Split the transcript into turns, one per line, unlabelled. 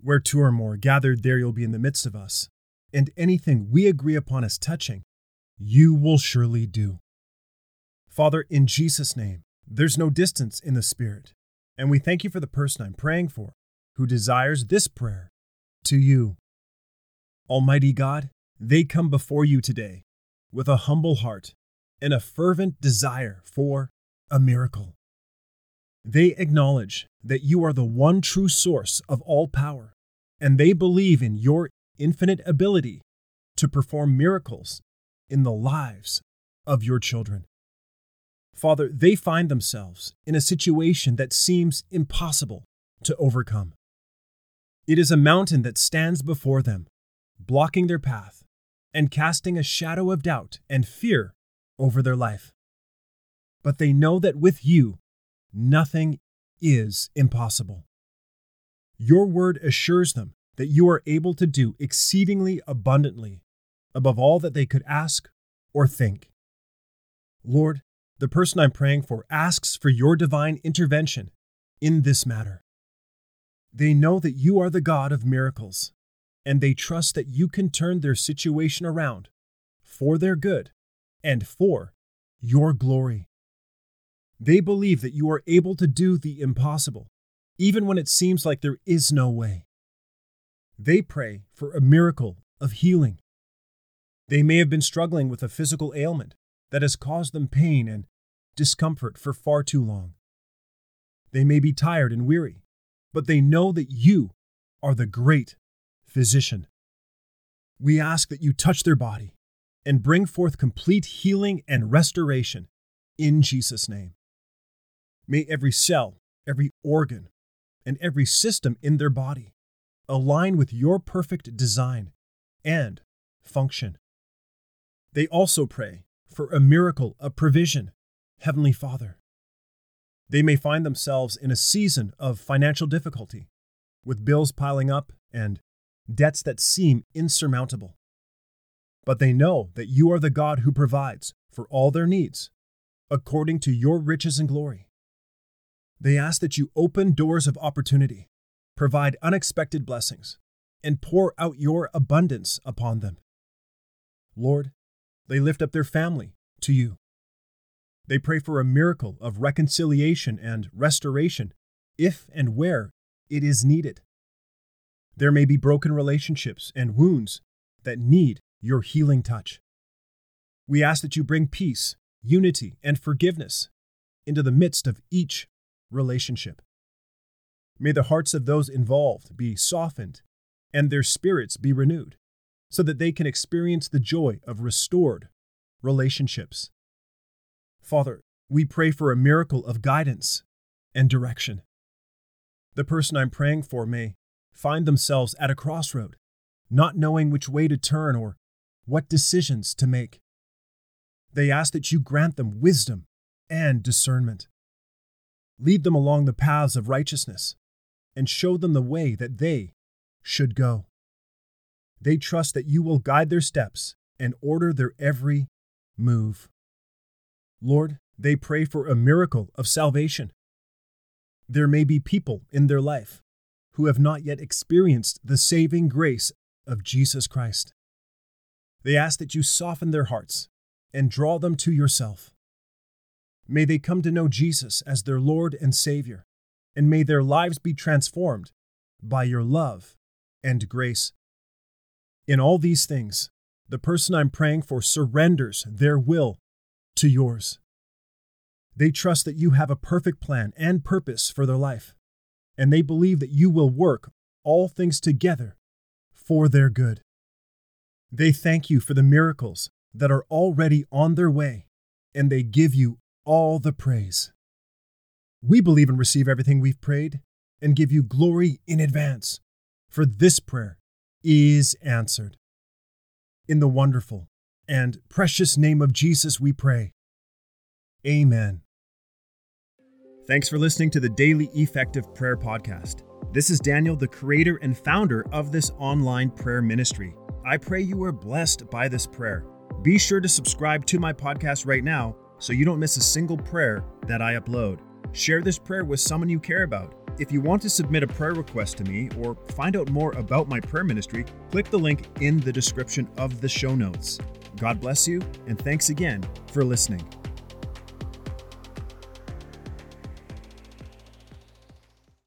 Where two or more gathered, there you'll be in the midst of us, and anything we agree upon as touching, you will surely do. Father, in Jesus' name, there's no distance in the Spirit, and we thank you for the person I'm praying for who desires this prayer to you. Almighty God, they come before you today with a humble heart and a fervent desire for a miracle. They acknowledge that you are the one true source of all power, and they believe in your infinite ability to perform miracles in the lives of your children. Father, they find themselves in a situation that seems impossible to overcome. It is a mountain that stands before them, blocking their path and casting a shadow of doubt and fear over their life. But they know that with you, nothing is impossible. Your word assures them that you are able to do exceedingly abundantly above all that they could ask or think. Lord, the person I'm praying for asks for your divine intervention in this matter. They know that you are the God of miracles, and they trust that you can turn their situation around for their good and for your glory. They believe that you are able to do the impossible, even when it seems like there is no way. They pray for a miracle of healing. They may have been struggling with a physical ailment that has caused them pain and discomfort for far too long. They may be tired and weary, but they know that you are the great physician. We ask that you touch their body and bring forth complete healing and restoration in Jesus' name. May every cell, every organ, and every system in their body align with your perfect design and function. They also pray for a miracle of provision, Heavenly Father. They may find themselves in a season of financial difficulty, with bills piling up and debts that seem insurmountable. But they know that you are the God who provides for all their needs, according to your riches and glory. They ask that you open doors of opportunity, provide unexpected blessings, and pour out your abundance upon them. Lord, they lift up their family to you. They pray for a miracle of reconciliation and restoration if and where it is needed. There may be broken relationships and wounds that need your healing touch. We ask that you bring peace, unity, and forgiveness into the midst of each relationship. May the hearts of those involved be softened and their spirits be renewed so that they can experience the joy of restored relationships. Father, we pray for a miracle of guidance and direction. The person I'm praying for may find themselves at a crossroad, not knowing which way to turn or what decisions to make. They ask that you grant them wisdom and discernment. Lead them along the paths of righteousness and show them the way that they should go. They trust that you will guide their steps and order their every move. Lord, they pray for a miracle of salvation. There may be people in their life who have not yet experienced the saving grace of Jesus Christ. They ask that you soften their hearts and draw them to yourself. May they come to know Jesus as their Lord and Savior, and may their lives be transformed by your love and grace. In all these things, the person I'm praying for surrenders their will to yours. They trust that you have a perfect plan and purpose for their life, and they believe that you will work all things together for their good. They thank you for the miracles that are already on their way, and they give you all the praise. We believe and receive everything we've prayed and give you glory in advance, for this prayer is answered. In the wonderful and precious name of Jesus, we pray. Amen. Thanks for listening to the Daily Effective Prayer Podcast. This is Daniel, the creator and founder of this online prayer ministry. I pray you are blessed by this prayer. Be sure to subscribe to my podcast right now so you don't miss a single prayer that I upload. Share this prayer with someone you care about. If you want to submit a prayer request to me or find out more about my prayer ministry, click the link in the description of the show notes. God bless you, and thanks again for listening.